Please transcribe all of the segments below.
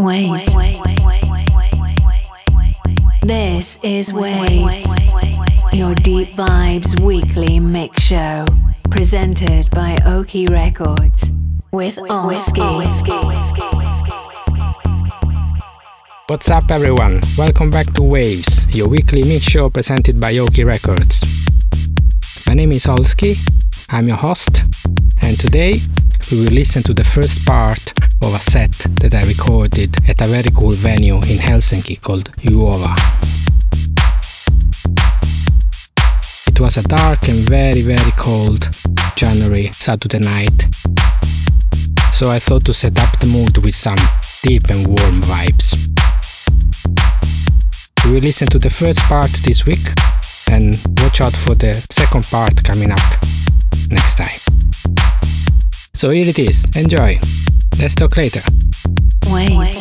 Waves. This is Waves, your deep vibes weekly mix show, presented by Oki Records with Olski. What's up, everyone? Welcome back to Waves, your weekly mix show presented by Oki Records. My name is Olski, I'm your host, and today we will listen to the first part of a set that I recorded at a very cool venue in Helsinki called Juova. It was a dark and very very cold January Saturday night. So I thought to set up the mood with some deep and warm vibes. We will listen to the first part this week and watch out for the second part coming up next time. So here it is. Enjoy. Let's talk later. Waves.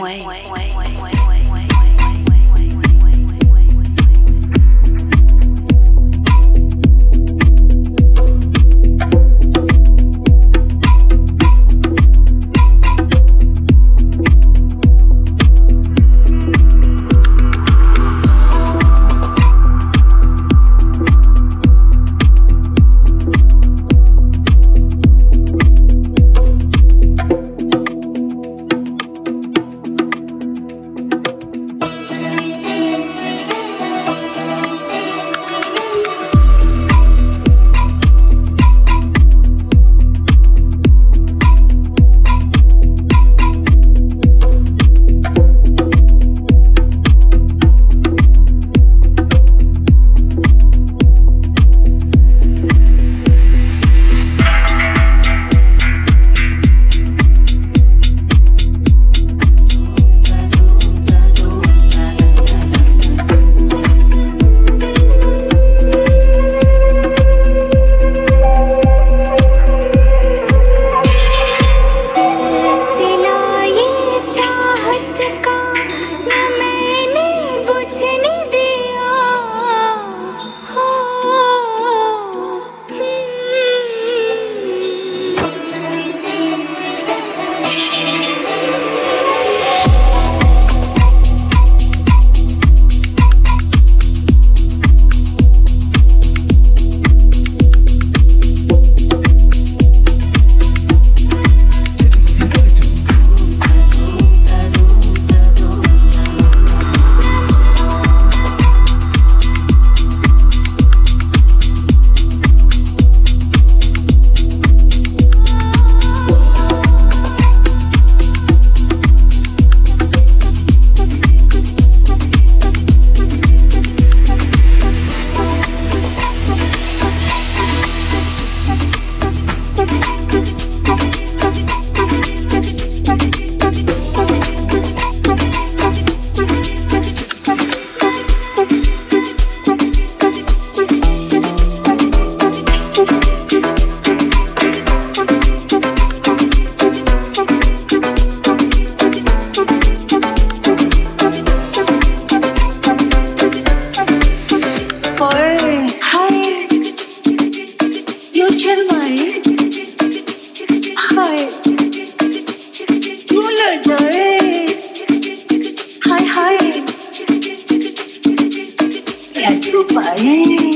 my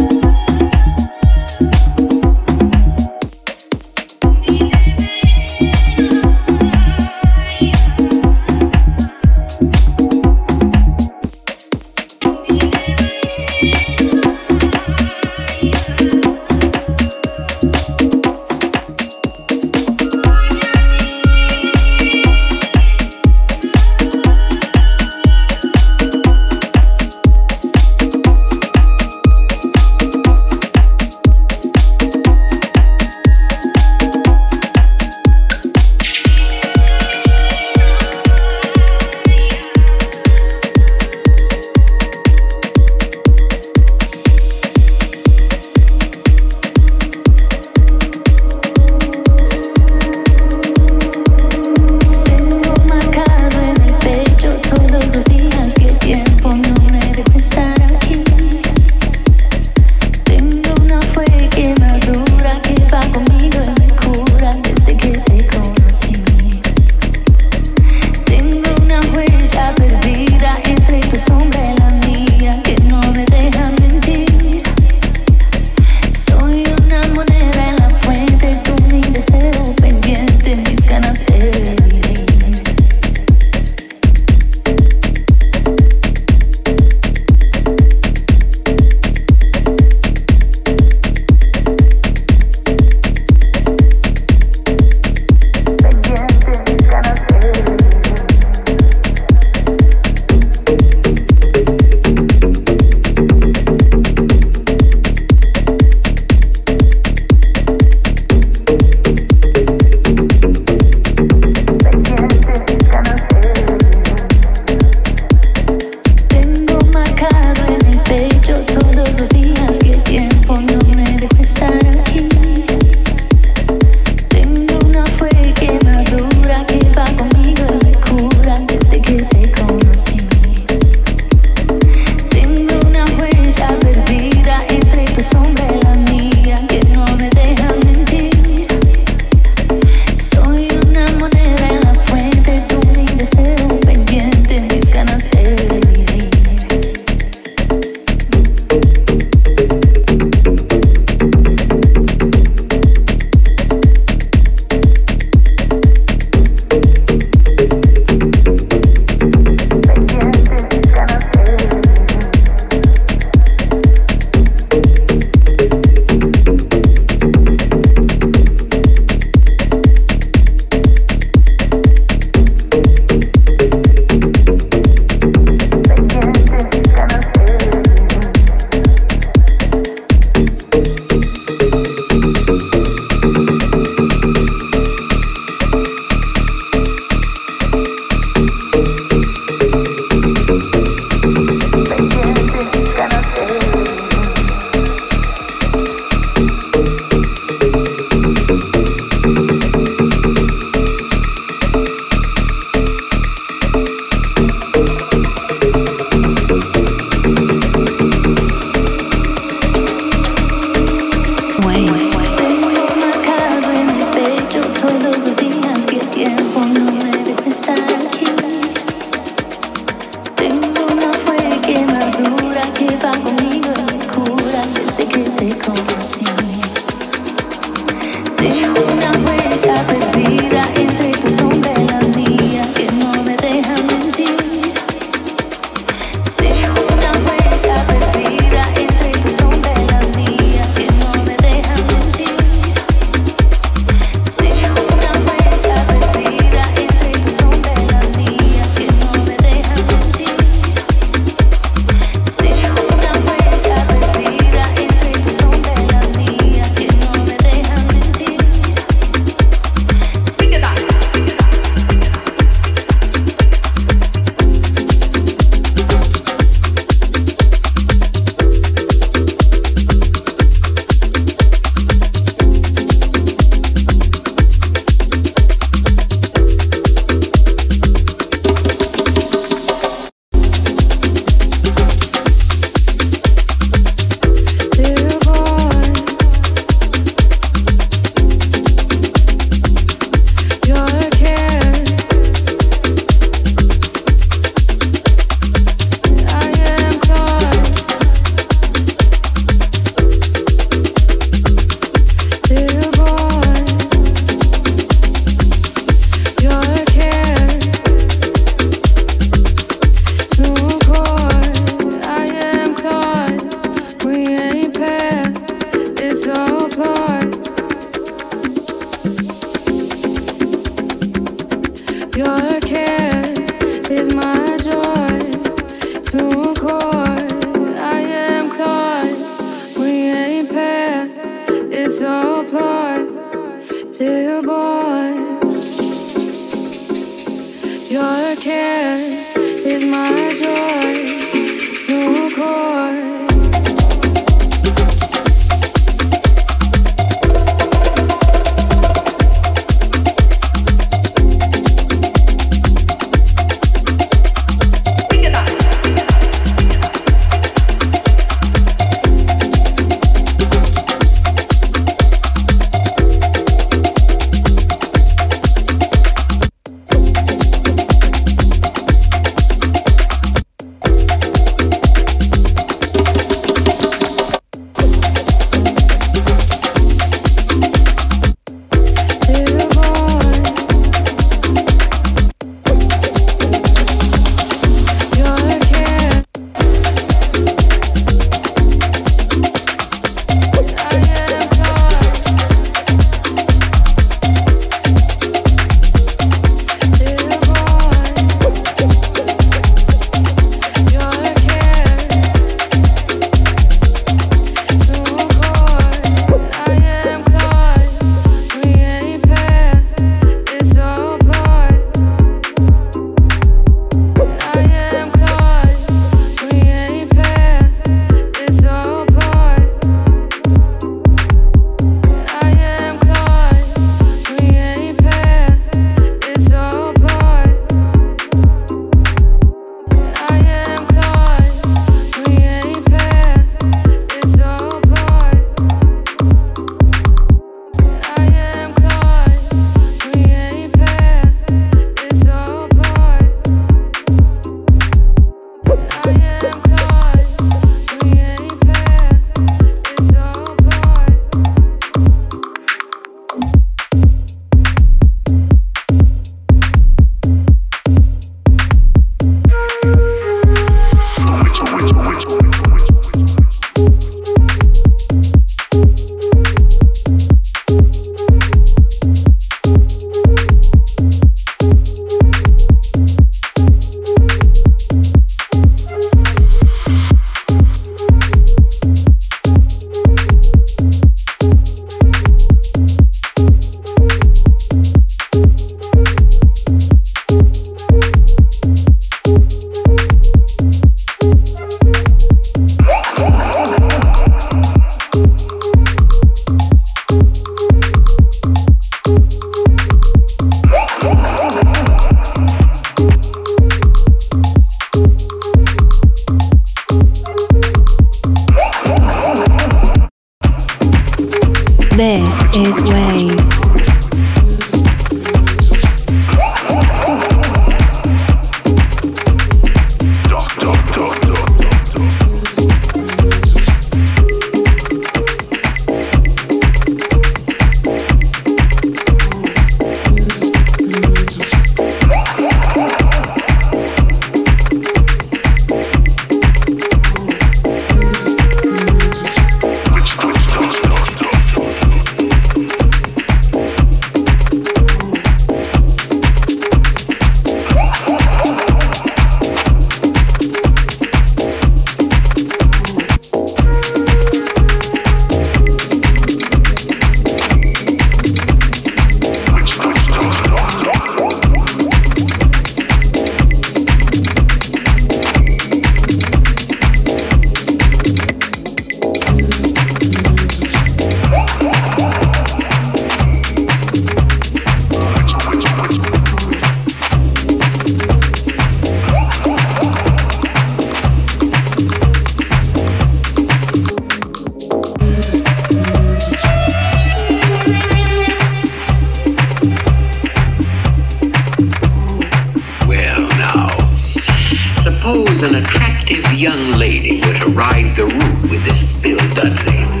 young lady were to ride the route with this Bill Dudley.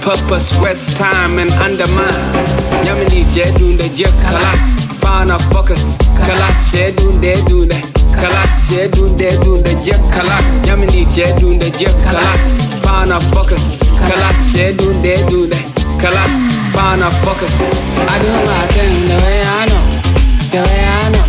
Purpose, waste time and undermine. Yamini jedunde je kalas, fana focus, kalas. Jedunde dunde, kalas. Jedunde dunde je kalas. Yamini jedunde je kalas, fana focus, kalas. Jedunde dunde, kalas, fana focus. I do my thing the way I know, the way I know,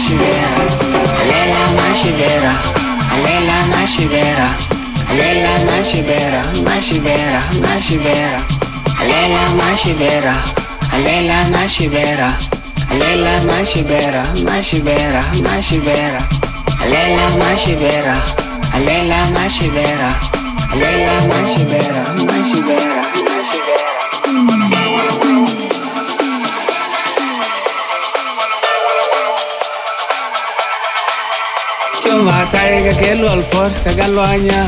mashibera. Alela mashibera, alela mashibera, alela mashibera, mashibera, mashibera. Alela mashibera, alela mashibera. Alela mashibera, mashibera, mashibera. Alela mashibera, alela mashibera, alela mashibera, mashibera, matai ka ke lol por ka ga lo anya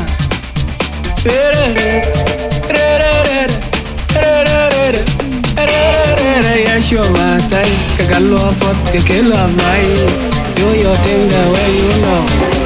ya sho matai ka ga lo por ka mai yo yo tenga you know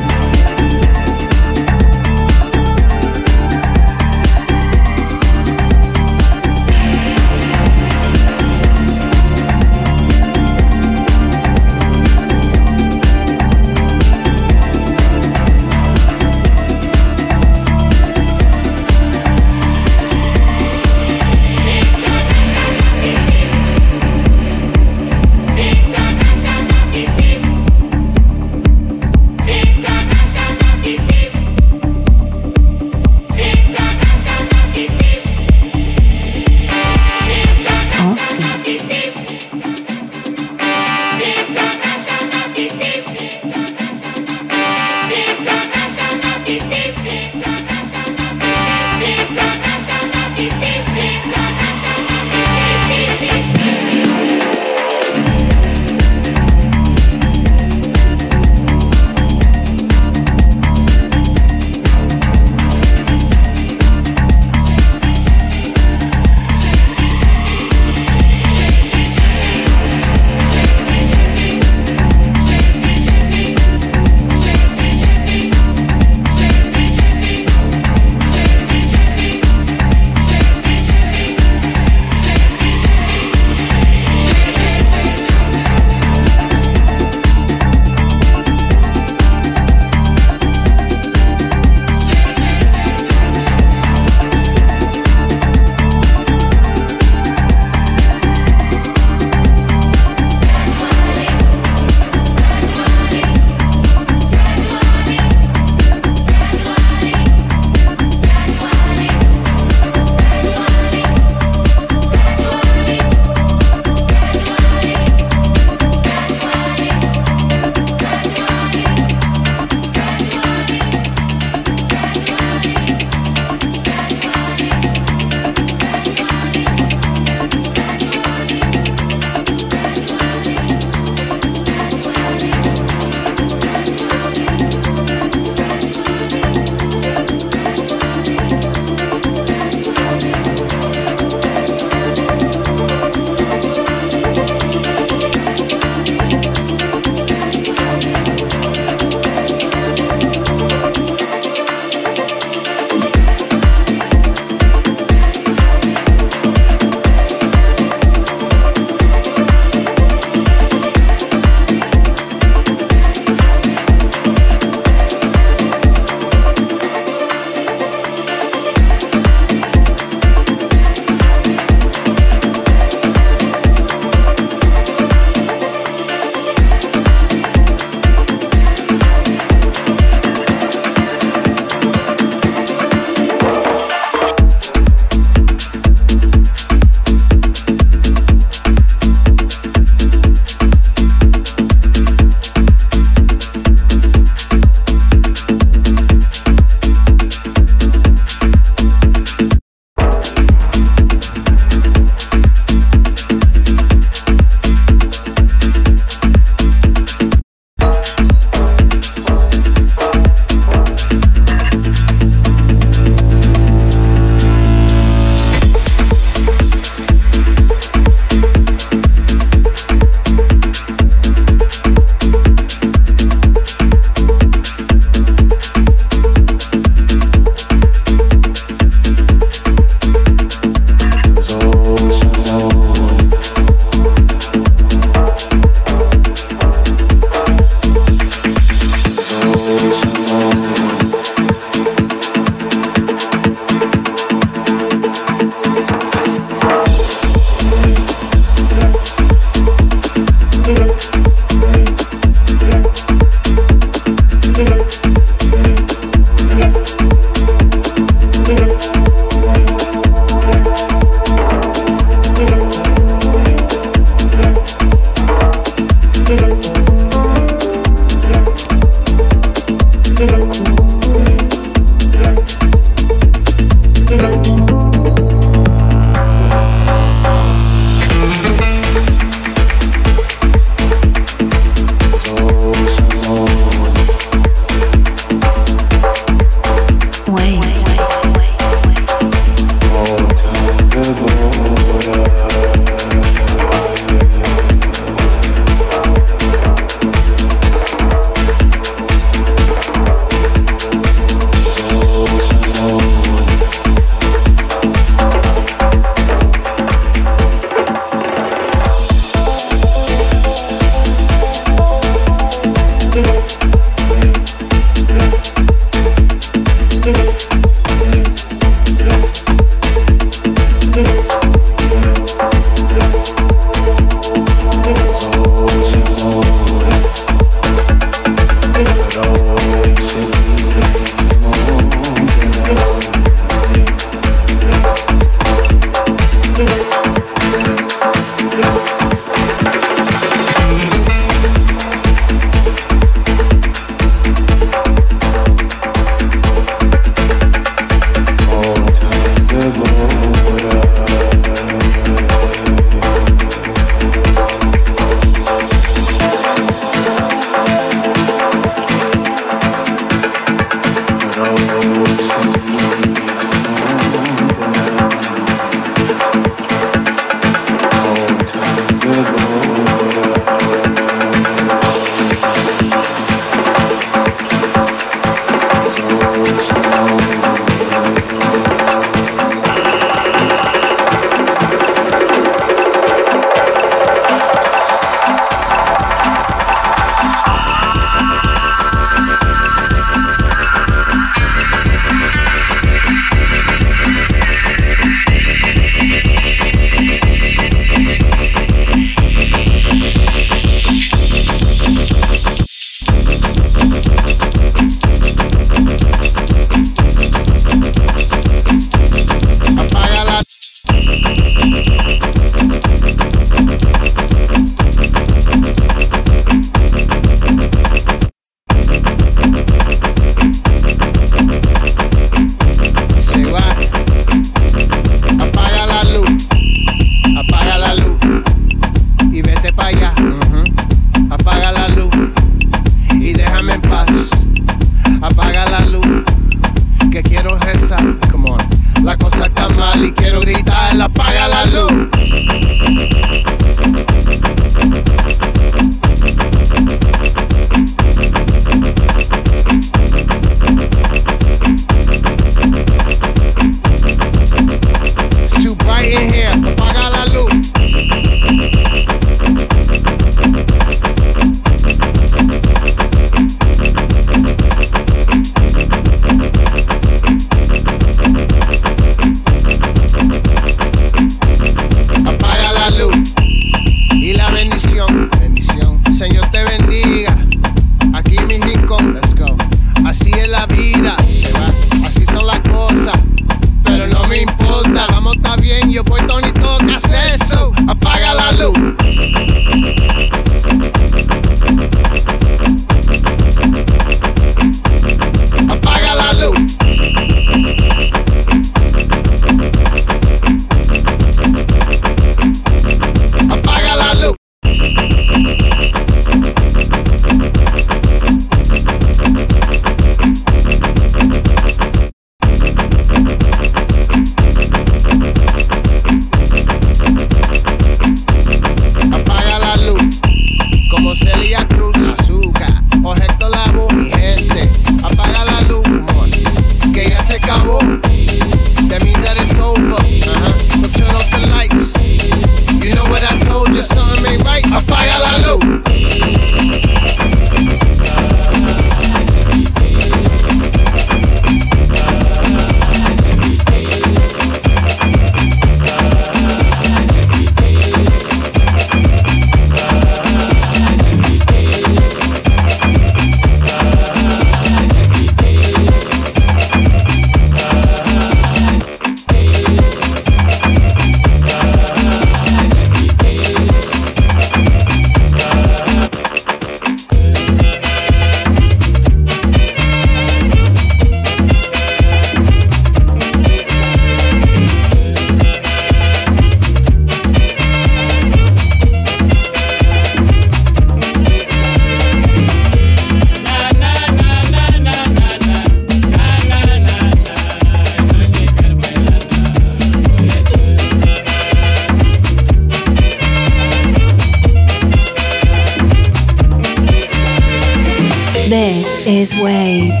way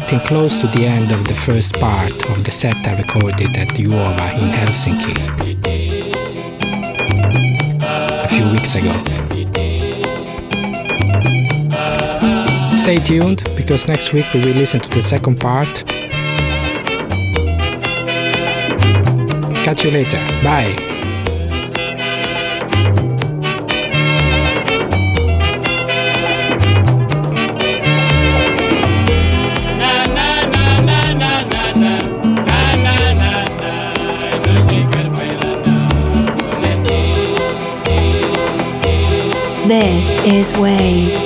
getting close to the end of the first part of the set I recorded at Uova in Helsinki a few weeks ago. Stay tuned because next week we will listen to the second part. Catch you later. Bye. is wave.